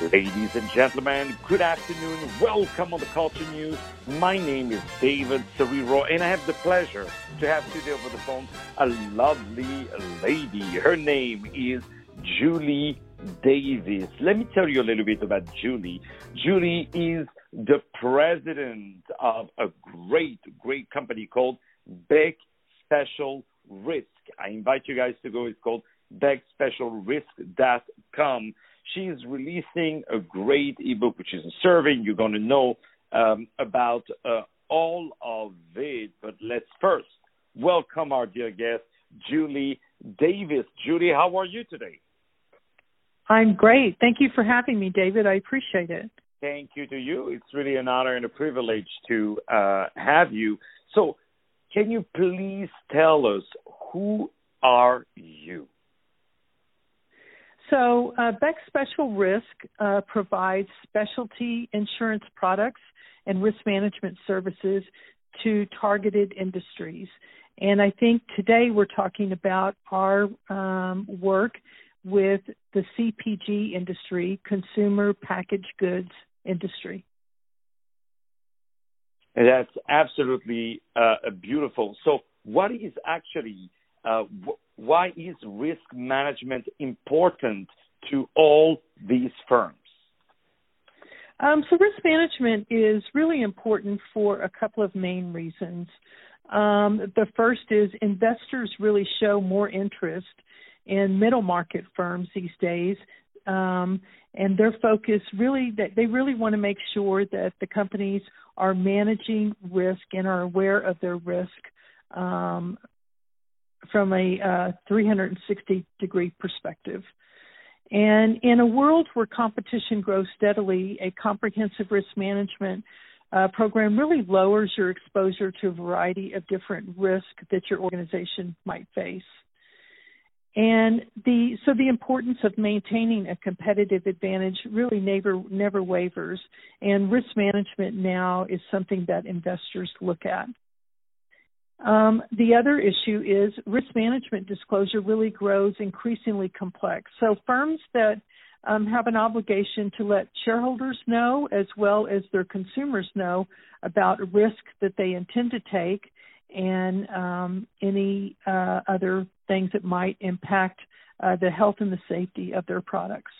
Ladies and gentlemen, good afternoon. Welcome on the Culture News. My name is David Serero, and I have the pleasure to have today over the phone a lovely lady. Her name is Julie Davis. Let me tell you a little bit about Julie. Julie is the president of a great, great company called Beck Special Risk. I invite you guys to go. It's called BeckSpecialRisk.com she's releasing a great ebook, which is a survey. You're going to know um, about uh, all of it. But let's first welcome our dear guest, Julie Davis. Julie, how are you today? I'm great. Thank you for having me, David. I appreciate it. Thank you to you. It's really an honor and a privilege to uh, have you. So, can you please tell us who are you? So, uh, Beck Special Risk uh, provides specialty insurance products and risk management services to targeted industries. And I think today we're talking about our um, work with the CPG industry, consumer packaged goods industry. That's absolutely uh, beautiful. So, what is actually uh, why is risk management important to all these firms? Um, so, risk management is really important for a couple of main reasons. Um, the first is investors really show more interest in middle market firms these days, um, and their focus really that they really want to make sure that the companies are managing risk and are aware of their risk um, from a uh, 360 degree perspective. And in a world where competition grows steadily, a comprehensive risk management uh, program really lowers your exposure to a variety of different risks that your organization might face. And the so the importance of maintaining a competitive advantage really never never wavers. And risk management now is something that investors look at. Um, the other issue is risk management disclosure really grows increasingly complex. So firms that um, have an obligation to let shareholders know as well as their consumers know about risk that they intend to take and um, any uh, other things that might impact uh, the health and the safety of their products.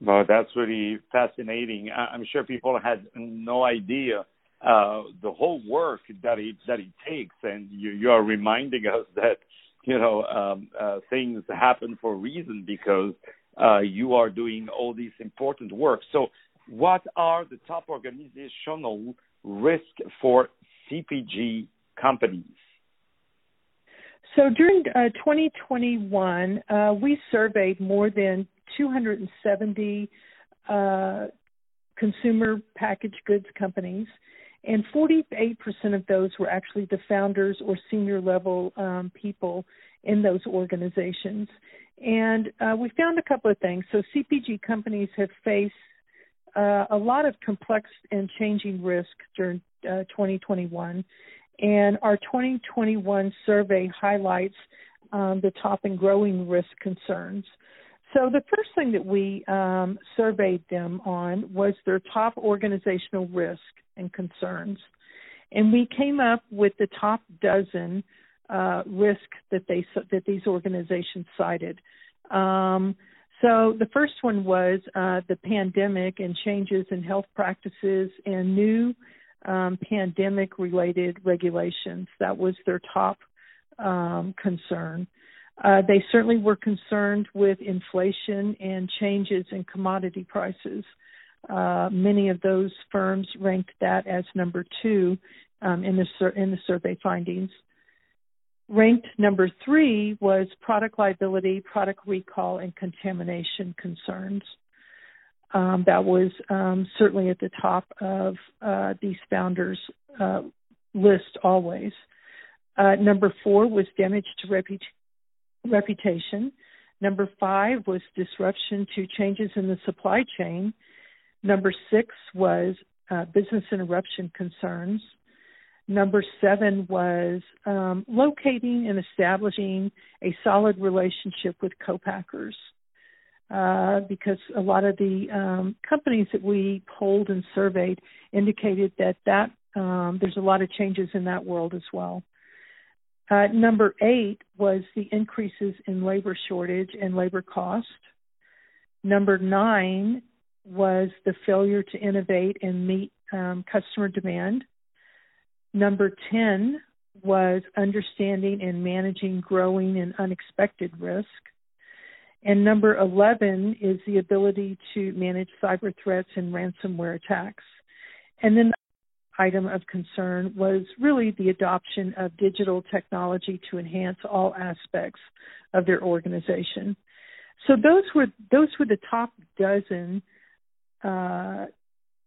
Well, that's really fascinating. I'm sure people had no idea uh, the whole work that it that it takes, and you, you are reminding us that you know um, uh, things happen for a reason because uh, you are doing all these important work. So, what are the top organizational risk for CPG companies? So during uh, 2021, uh, we surveyed more than 270 uh, consumer packaged goods companies, and 48% of those were actually the founders or senior level um, people in those organizations. And uh, we found a couple of things. So CPG companies have faced uh, a lot of complex and changing risk during uh, 2021. And our 2021 survey highlights um, the top and growing risk concerns. So the first thing that we um, surveyed them on was their top organizational risk and concerns, and we came up with the top dozen uh, risks that they that these organizations cited. Um, so the first one was uh, the pandemic and changes in health practices and new um, pandemic-related regulations. That was their top um, concern. Uh, they certainly were concerned with inflation and changes in commodity prices. Uh, many of those firms ranked that as number two um, in the sur- in the survey findings. Ranked number three was product liability, product recall, and contamination concerns. Um, that was um, certainly at the top of uh, these founders' uh, list always. Uh, number four was damage to reputation. Number five was disruption to changes in the supply chain. Number six was uh, business interruption concerns. Number seven was um, locating and establishing a solid relationship with co-packers. uh, because a lot of the um, companies that we polled and surveyed indicated that that um, there's a lot of changes in that world as well. Uh, number eight was the increases in labor shortage and labor cost. Number nine was the failure to innovate and meet um, customer demand. Number 10 was understanding and managing growing and unexpected risk. And number 11 is the ability to manage cyber threats and ransomware attacks. And then the item of concern was really the adoption of digital technology to enhance all aspects of their organization. So those were those were the top dozen uh,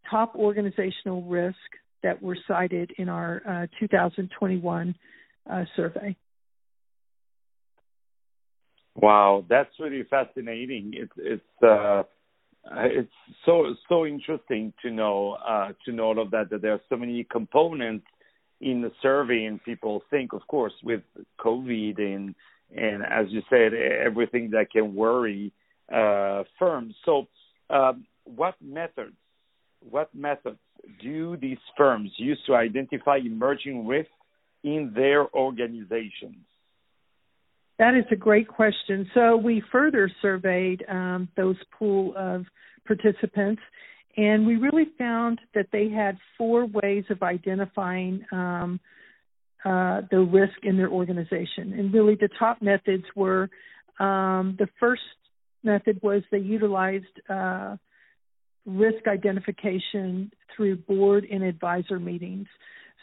top organizational risk that were cited in our uh, 2021 uh, survey. Wow, that's really fascinating. It's it's uh, it's so so interesting to know uh, to know all of that that there are so many components in the survey, and people think, of course, with COVID and and as you said, everything that can worry uh, firms. So, um, what methods what methods do these firms use to identify emerging risks in their organizations? That is a great question. So we further surveyed um, those pool of participants, and we really found that they had four ways of identifying um, uh, the risk in their organization. And really, the top methods were um, the first method was they utilized uh, risk identification through board and advisor meetings.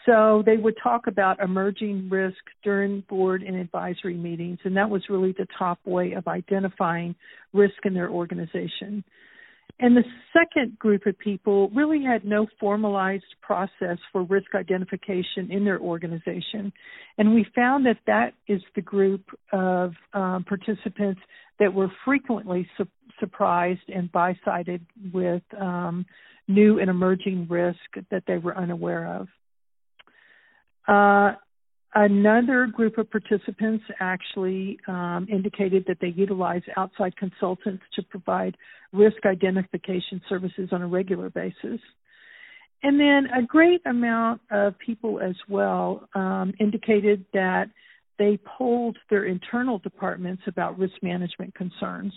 So they would talk about emerging risk during board and advisory meetings, and that was really the top way of identifying risk in their organization. And the second group of people really had no formalized process for risk identification in their organization. And we found that that is the group of um, participants that were frequently su- surprised and by-sided with um, new and emerging risk that they were unaware of. Uh, Another group of participants actually um, indicated that they utilize outside consultants to provide risk identification services on a regular basis. And then a great amount of people as well um, indicated that they polled their internal departments about risk management concerns.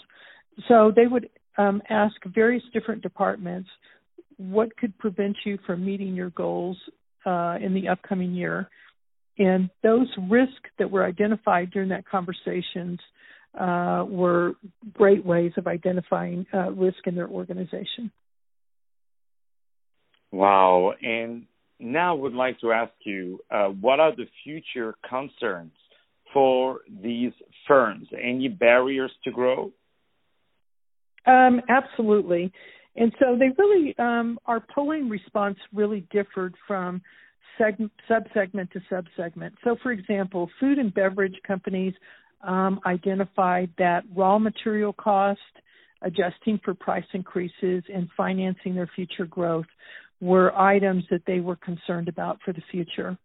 So they would um, ask various different departments what could prevent you from meeting your goals uh, in the upcoming year and those risks that were identified during that conversations uh, were great ways of identifying uh, risk in their organization. Wow. And now I would like to ask you uh, what are the future concerns for these firms? Any barriers to grow? Um, absolutely. And so they really, um, our polling response really differed from seg- subsegment to subsegment. So, for example, food and beverage companies um, identified that raw material cost, adjusting for price increases, and financing their future growth were items that they were concerned about for the future.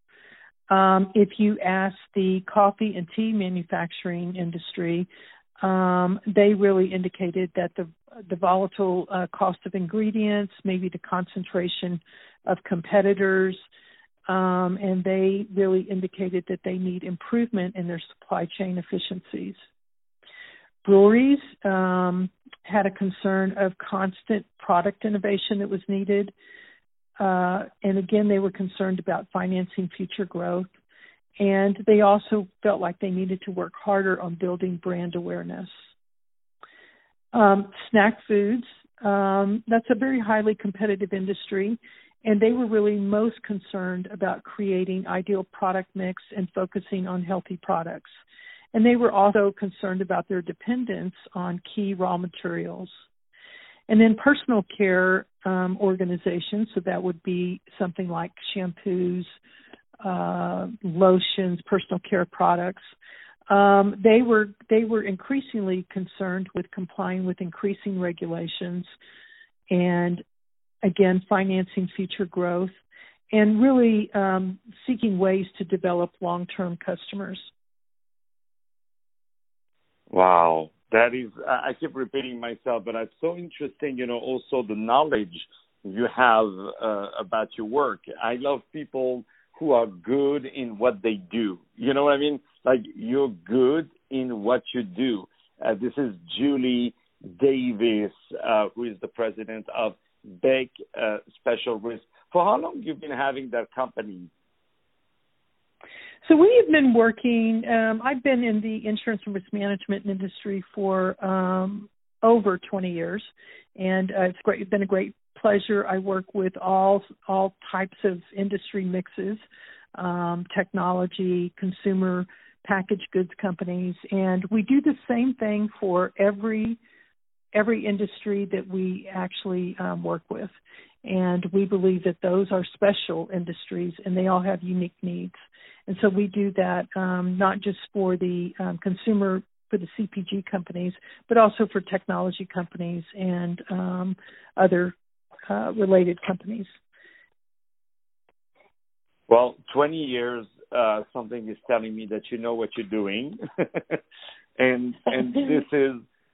Um, if you ask the coffee and tea manufacturing industry, um, they really indicated that the the volatile uh, cost of ingredients, maybe the concentration of competitors, um, and they really indicated that they need improvement in their supply chain efficiencies. Breweries um, had a concern of constant product innovation that was needed. Uh, and again, they were concerned about financing future growth. And they also felt like they needed to work harder on building brand awareness. Um, snack foods, um, that's a very highly competitive industry, and they were really most concerned about creating ideal product mix and focusing on healthy products. And they were also concerned about their dependence on key raw materials. And then personal care um, organizations, so that would be something like shampoos, uh, lotions, personal care products. Um, they were they were increasingly concerned with complying with increasing regulations and again, financing future growth, and really um, seeking ways to develop long term customers. Wow, That is, I keep repeating myself, but it's so interesting, you know, also the knowledge you have uh, about your work. I love people who are good in what they do. You know what I mean? Like you're good in what you do. Uh, this is Julie Davis, uh, who is the president of Beck uh, Special Risk. For how long you've been having that company? So we have been working. Um, I've been in the insurance and risk management industry for um, over 20 years, and uh, it's great. It's been a great pleasure. I work with all all types of industry mixes, um, technology, consumer packaged goods companies, and we do the same thing for every every industry that we actually um, work with. And we believe that those are special industries and they all have unique needs. And so we do that um, not just for the um, consumer, for the CPG companies, but also for technology companies and um, other uh, related companies. Well, 20 years, uh, something is telling me that you know what you're doing. and and this is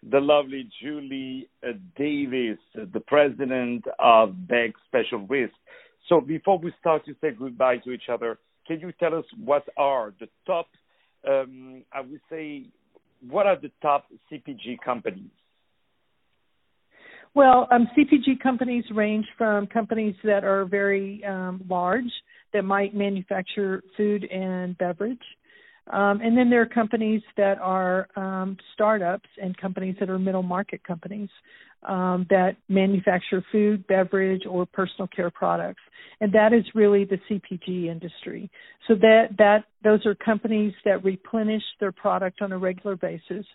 the lovely Julie uh, Davis, the president of Beck Special Risk. So before we start to say goodbye to each other, can you tell us what are the top, um, I would say, what are the top CPG companies? Well, um, CPG companies range from companies that are very um, large that might manufacture food and beverage. Um, and then there are companies that are um, startups and companies that are middle market companies um, that manufacture food, beverage, or personal care products, and that is really the CPG industry. So that that those are companies that replenish their product on a regular basis.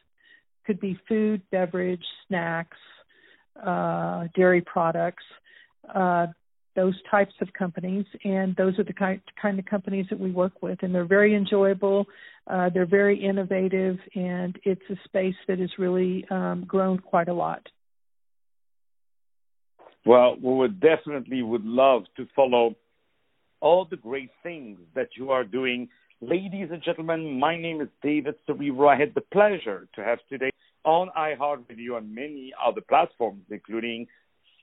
Could be food, beverage, snacks, uh, dairy products, uh, those types of companies, and those are the kind kind of companies that we work with, and they're very enjoyable. Uh, they're very innovative, and it's a space that has really um, grown quite a lot. Well, we would definitely would love to follow all the great things that you are doing. Ladies and gentlemen, my name is David Serero. I had the pleasure to have today on iHeartRadio and many other platforms, including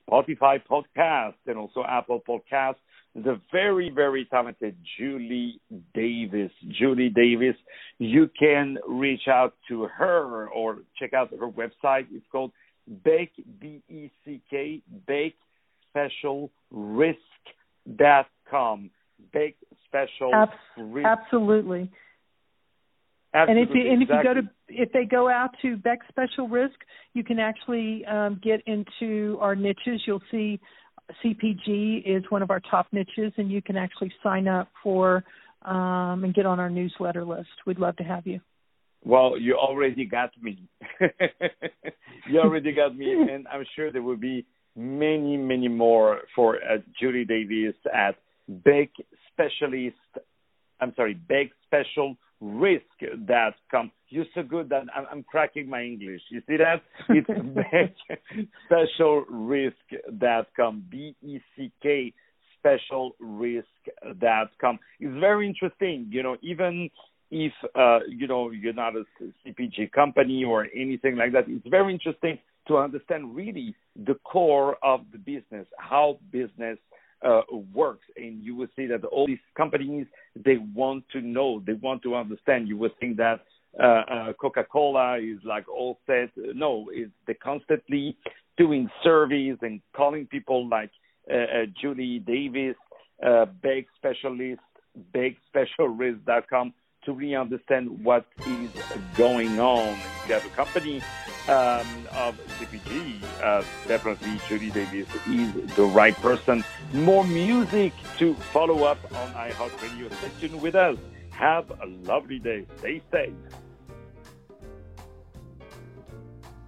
Spotify podcast and also Apple Podcasts, the very, very talented Julie Davis. Julie Davis, you can reach out to her or check out her website. It's called Beck, B-E-C-K, Beck Special Risk.com. Beck Special Risk. Absolutely. Absolutely. And if you and if you go to if they go out to Beck Special Risk, you can actually um, get into our niches. You'll see CPG is one of our top niches, and you can actually sign up for um, and get on our newsletter list. We'd love to have you. Well, you already got me. you already got me, and I'm sure there will be many, many more for uh, Julie Davis at Beck Specialist. I'm sorry, Beck Special risk.com. You're so good that I'm, I'm, cracking my English. You see that? It's specialrisk.com. B E C K special risk that come. It's very interesting. You know, even if uh, you know you're not a CPG company or anything like that, it's very interesting to understand really the core of the business, how business uh, works, and you will see that all these companies they want to know, they want to understand. You would think that uh, uh, Coca-Cola is like all set. No, it's they're constantly doing surveys and calling people like uh, uh, Julie Davis, uh, Beck Specialist, BeckSpecialRisk.com to really understand what is going on. You have a company um, of CPG, uh, definitely Judy Davis is the right person. More music to follow up on iHeartRadio. Tuned with us. Have a lovely day. Stay safe.